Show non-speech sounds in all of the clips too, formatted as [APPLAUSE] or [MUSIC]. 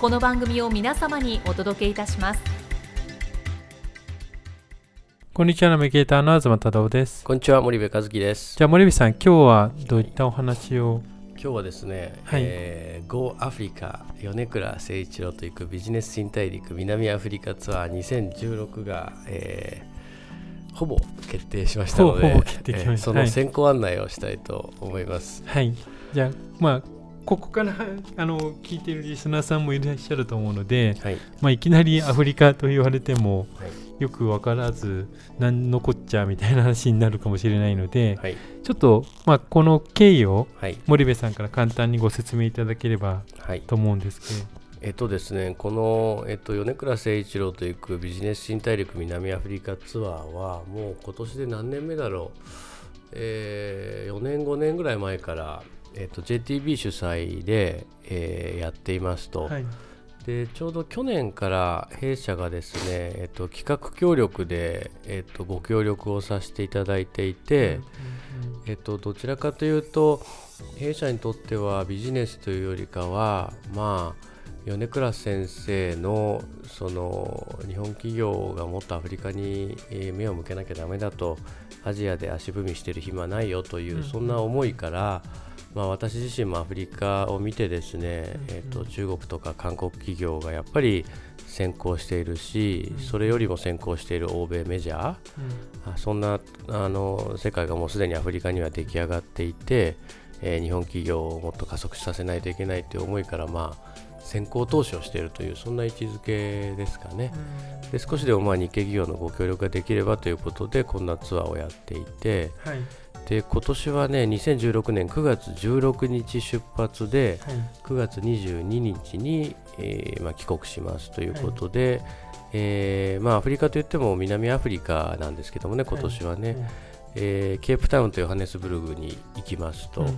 この番組を皆様にお届けいたします。こんにちはナビゲーターの東忠夫です。こんにちは森部和樹です。じゃあ森部さん今日はどういったお話を？今日はですね、はい。えー、Go アフリカ米倉誠一郎と行くビジネス新大陸南アフリカツアー2016が、えー、ほぼ決定しましたのでほぼ決定しましたえーその先行案内をしたいと思います。はい。じゃあまあここからあの聞いているリスナーさんもいらっしゃると思うので、はい、まあ、いきなりアフリカと言われてもはい。よく分からず何のこっちゃみたいな話になるかもしれないので、はい。ちょっと、まあ、この経緯をはい。森部さんから簡単にご説明いただければはい。と思うんですけど。えっとですね、この、えっと、米倉誠一郎と行くビジネス新大陸南アフリカツアーはもう今年で何年目だろう、えー4年5年ぐらい前から、えっと、JTB 主催で、えーやっていますと、はい。でちょうど去年から弊社がですね、えっと、企画協力で、えっと、ご協力をさせていただいていて、えっと、どちらかというと弊社にとってはビジネスというよりかはまあ米倉先生のその日本企業がもっとアフリカにえー目を向けなきゃダメだとアジアで足踏みしてる暇はないよという、うん。そんな思いから、まあ、私自身もアフリカを見てですね、うんえっと中国とか韓国企業がやっぱり先行しているし、うん。それよりも先行している欧米メジャー、あそんなあの世界がもうすでにアフリカには出来上がっていて、えー日本企業をもっと加速させないといけないという思いから、まあ、先行投資をしているというそんな位置づけですかね。で少しでもまあ日系企業のご協力ができればということでこんなツアーをやっていてはいで今年はね2016年9月16日出発ではい。9月22日に、えーまあ、帰国しますということで、えーまあ、アフリカといっても南アフリカなんですけどもね今年はね、えーケープタウンとヨハネスブルグに行きますと、うんう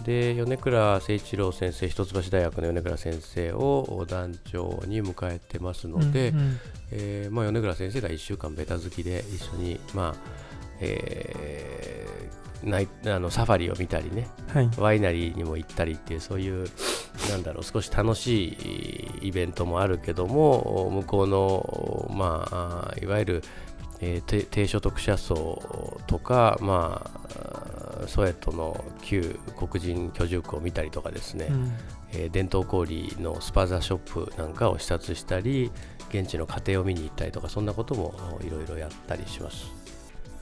ん。で米倉誠一郎先生一橋大学の米倉先生を団長に迎えてますので、うんうん。えーまあ、米倉先生が1週間ベタ好きで一緒に、まあえーナイあのサファリを見たりねはいワイナリーにも行ったりっていうそういうなんだろう少し楽しいイベントもあるけども向こうの、まあ、あいわゆる、えー低低所得者層とか、まあ、ソエトの旧黒人居住区を見たりとかですね、うんえー伝統小売のスパザショップなんかを視察したり現地の家庭を見に行ったりとかそんなこともいろいろやったりします。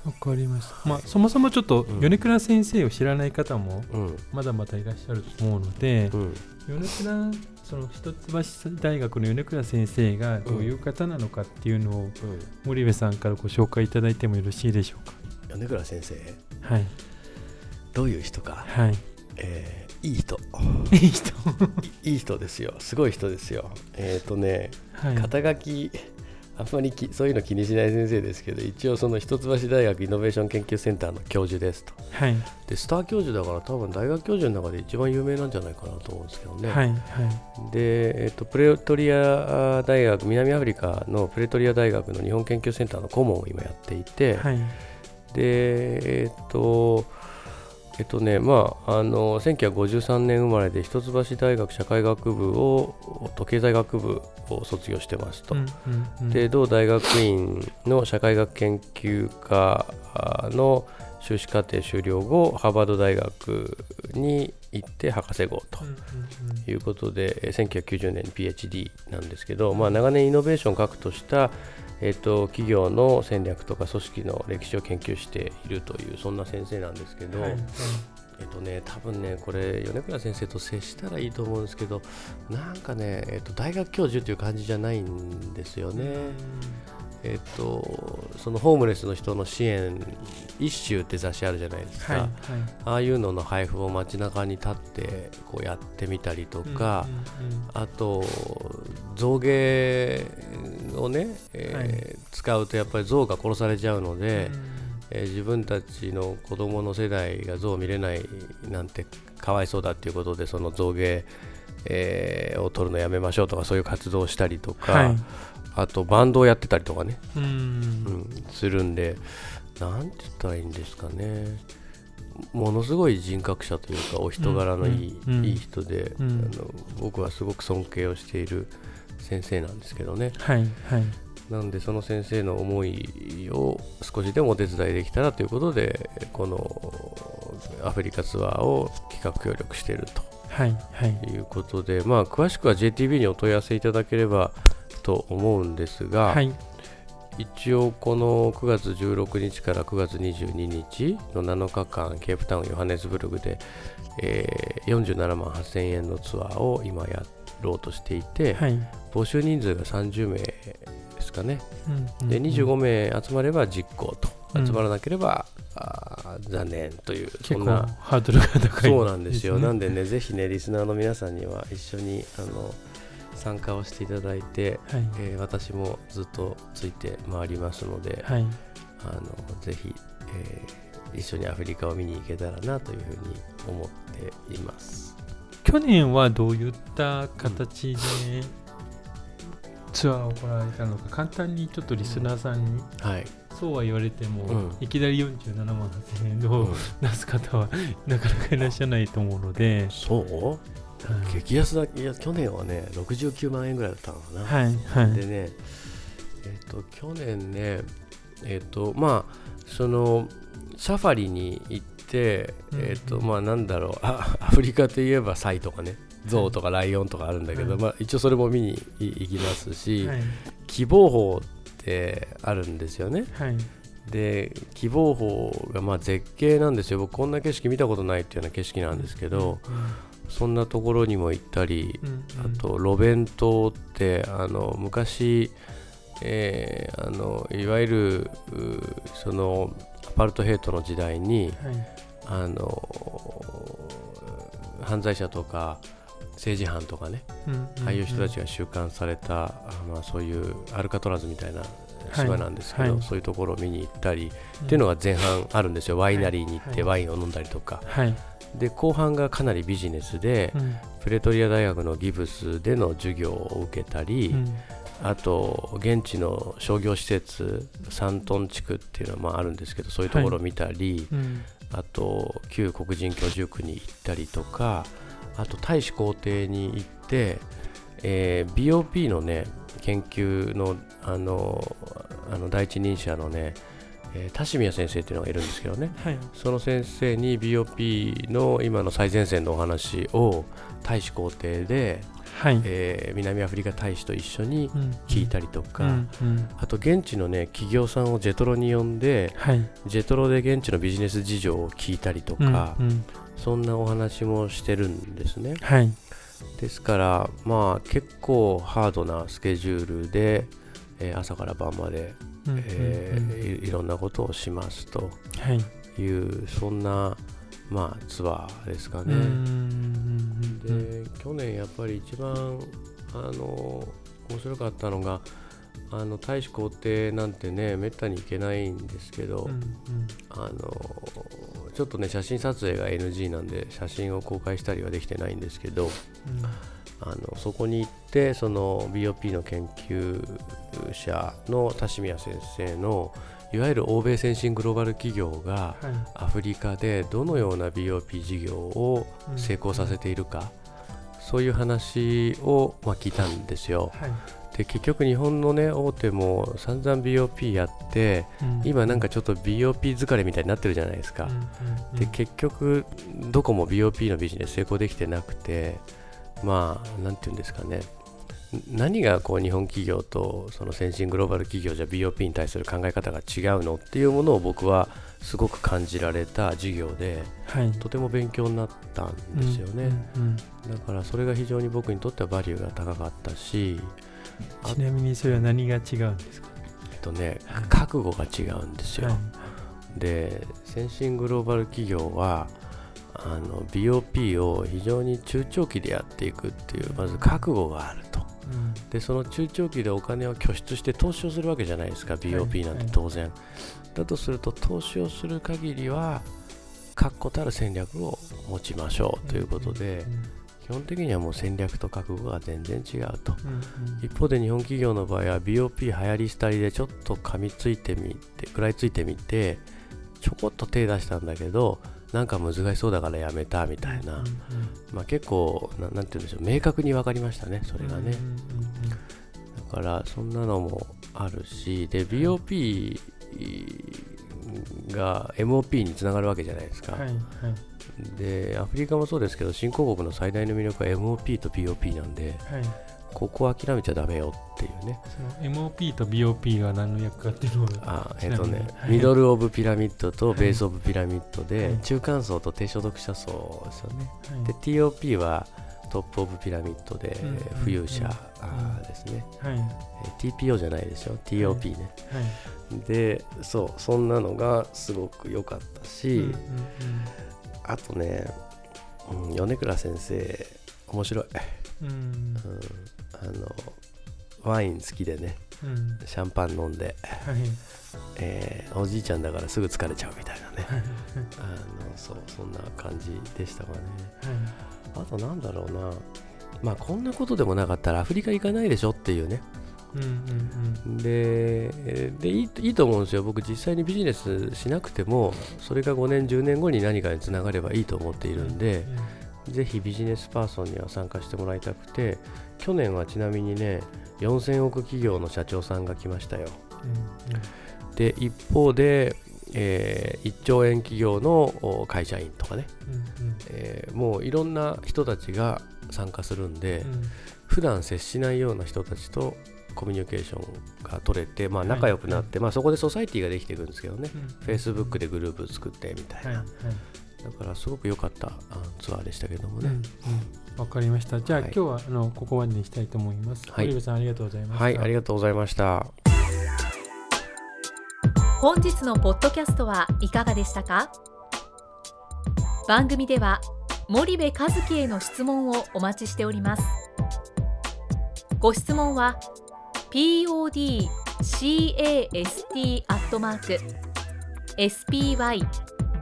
わかりました。まあ、そもそもちょっとうん。米倉先生を知らない方もうん。まだまだいらっしゃると思うので、うん。米倉その一橋大学の米倉先生がどういう方なのかっていうのを森部さんからご紹介いただいてもよろしいでしょうか？米倉先生？はい。どういう人か、はい。えー [LAUGHS] いい人。いい人。い [LAUGHS] いい人ですよ。すごい人ですよ。えっ、とねはい。肩書きあんまりきそういうの気にしない先生ですけど一応その一橋大学イノベーション研究センターの教授ですと。はい。でスター教授だから多分大学教授の中で一番有名なんじゃないかなと思うんですけどね、はい。はいで、えっとプレトリア大学南アフリカのプレトリア大学の日本研究センターの顧問を今やっていて、はい。でえっとえっとねまああの1953年生まれで一橋大学社会学部をと経済学部を卒業してますと、うんうんうん。で同大学院の社会学研究科の修士課程修了後ハーバード大学に、行って博士号とうんうんいうことで、えー1990年に PhD なんですけど、まあ、長年イノベーションを核とした、えっと企業の戦略とか組織の歴史を研究しているというそんな先生なんですけど、はい。はいえっとね、多分ね、これ、米倉先生と接したらいいと思うんですけど、なんかね、えっと、大学教授という感じじゃないんですよね。えっと、そのホームレスの人の支援、一周って雑誌あるじゃないですか、はいはい。ああいうのの配布を街中に立ってこうやってみたりとか、うんうんうんあと、象牙をね、えー使うとやっぱり象が殺されちゃうので、えー自分たちの子供の世代が象を見れないなんてかわいそうだっていうことでその象牙、えーを取るのやめましょうとかそういう活動をしたりとか、はい。あとバンドをやってたりとかね、うん。うん、するんでなんて言ったらいいんですかね。ものすごい人格者というかお人柄のいい,、うん。うん。いい人で、うん。あの僕はすごく尊敬をしている先生なんですけどね。はいはい。なんでその先生の思いを少しでもお手伝いできたらということでこのアフリカツアーを企画協力しているはいはい。ということで、まあ、詳しくは JTB にお問い合わせいただければと思うんですが、はい一応この9月16日から9月22日の7日間ケープタウンヨハネスブルグで、えー47万8000円のツアーを今やろうとしていて、はい。募集人数が30名ですかね。うんで25名集まれば実行と、うん。集まらなければあー残念というそんな。ハードルが高いそうなんですよ、ねなんでねぜひねリスナーの皆さんには一緒にあの参加をしていただいて、はい。えー私もずっとついて回りますので、はい。あのぜひ、えー一緒にアフリカを見に行けたらなというふうに思っています。去年はどういった形でツアーを行われたのか簡単にちょっとリスナーさんにはい、そうは言われても、うん。いきなり47万8000円をうん。出す方はなかなかいらっしゃらないと思うので、そう？はい激安だいや去年はね69万円ぐらいだったのかな。はいはい。でね、えっ、と、去年ね、えっ、と、まあ、その、サファリに行って、うん。えっ、と、まあ、なんだろうあ、[LAUGHS] アフリカといえばサイとかね、ゾウとかライオンとかあるんだけど、はい。まあ、一応それも見に行きますし、はい。希望法ってあるんですよね。はい。で、希望法がまあ絶景なんですよ。僕、こんな景色見たことないっていうような景色なんですけど、そんなところにも行ったり、うんうん。あとロベン島ってあの昔、えーあのいわゆるうそのアパルトヘイトの時代にはい。あの犯罪者とか政治犯とかね、うんうんああいう人たちが収監された、あまあ、そういうアルカトラズみたいな島なんですけど、はい。そういうところを見に行ったり、っていうのが前半あるんですよ。ワイナリーに行ってはい。ワインを飲んだりとか、はい、で後半がかなりビジネスで、うん。プレトリア大学のギブスでの授業を受けたり、うん。あと現地の商業施設サントン地区っていうのはまああるんですけどそういうところを見たり、うん。あと旧黒人居住区に行ったりとかあと大使公邸に行って、えー BOP のね研究のあのあの第一人者のね、えー田島先生っていうのがいるんですけどね。はい。その先生に BOP の今の最前線のお話を大使公邸で、はい。えー南アフリカ大使と一緒にうん聞いたりとか、うんうん。あと現地のね企業さんをジェトロに呼んではい。ジェトロで現地のビジネス事情を聞いたりとうんか、うん。そんなお話もしてるんですね。はい。ですからまあ結構ハードなスケジュールで、えー朝から晩まで、うんえいいろんなことをしますと。はい。いうそんなまあツアーですかね、で去年やっぱり一番あの面白かったのがあの大使公邸なんてねめったに行けないんですけど、うんあのちょっとね写真撮影が NG なんで写真を公開したりはできてないんですけどあのそこに行ってその BOP の研究者の田島先生のいわゆる欧米先進グローバル企業がはい。アフリカでどのような BOP 事業を成功させているか、そういう話を、まあ、聞いたんですよ。はい。で結局日本のね大手も散々 BOP やって今なんかちょっと BOP 疲れみたいになってるじゃないですか、で結局どこも BOP のビジネス成功できてなくてまあなんていうんですかね。何がこう日本企業とその先進グローバル企業じゃ BOP に対する考え方が違うのっていうものを僕はすごく感じられた授業で、はい、とても勉強になったんですよね、うんうんうん、だからそれが非常に僕にとってはバリューが高かったしちなみにそれは何が違うんですか？えっとね、はい、覚悟が違うんですよ、はい、で先進グローバル企業はあの BOP を非常に中長期でやっていくっていうまず覚悟があると、うん、でその中長期でお金を拠出して投資をするわけじゃないですか BOP なんて当然、はい。はい、だとすると投資をする限りは確固たる戦略を持ちましょうということで、基本的にはもう戦略と覚悟が全然違うと、うんうん、一方で日本企業の場合は BOP 流行り廃りでちょっと噛みついてみて食らいついてみてちょこっと手出したんだけどなんか難しそうだからやめたみたいな、まあ、結構ななんて言うんでしょう明確に分かりましたねそれがね、だからそんなのもあるしで BOP が MOP につながるわけじゃないですか、はいはい。でアフリカもそうですけど新興国の最大の魅力は MOP と BOP なんで、はい、ここは諦めちゃだめよっていうね。その MOP と BOP が何の役かっていうのあえっ、ー、とね、はい、ミドル・オブ・ピラミッドとベース・オブ・ピラミッドで、はい、中間層と低所得者層ですよね、で TOP はトップ・オブ・ピラミッドで、うん、富裕者、うん、ですね、はい、TPO じゃないでしょ TOP ね、はい、でそうそんなのがすごく良かったし、あとね、うん、米倉先生面白い、うん、うん、あのワイン好きでね、うん、シャンパン飲んで、はい、えー、おじいちゃんだからすぐ疲れちゃうみたいなね。あのそうそんな感じでしたかね、はい、あとなんだろうな。まあこんなことでもなかったらアフリカ行かないでしょっていうね。ででいいいいと思うんですよ、僕、実際にビジネスしなくても、それが5年、10年後に何かにつながればいいと思っているんで、ぜひビジネスパーソンには参加してもらいたくて、去年はちなみにね、4000億企業の社長さんが来ましたよ。で一方で、えー、1兆円企業の会社員とかね、うんうん、えー、もういろんな人たちが参加するんで、うん、普段接しないような人たちとコミュニケーションが取れて、まあ、仲良くなって、はい、まあ、そこでソサイティができていくんですけどね、フェイスブックでグループ作ってみたいな、はいはい、だからすごく良かったツアーでしたけどもね。わ、うん、かりました。じゃあ、今日はあのここまでにしたいと思います。はい、さんありがとうございました。はい、ありがとうございました。本日のポッドキャストはいかがでしたか？番組では森部和樹への質問をお待ちしておりますご質問は podcast アットマーク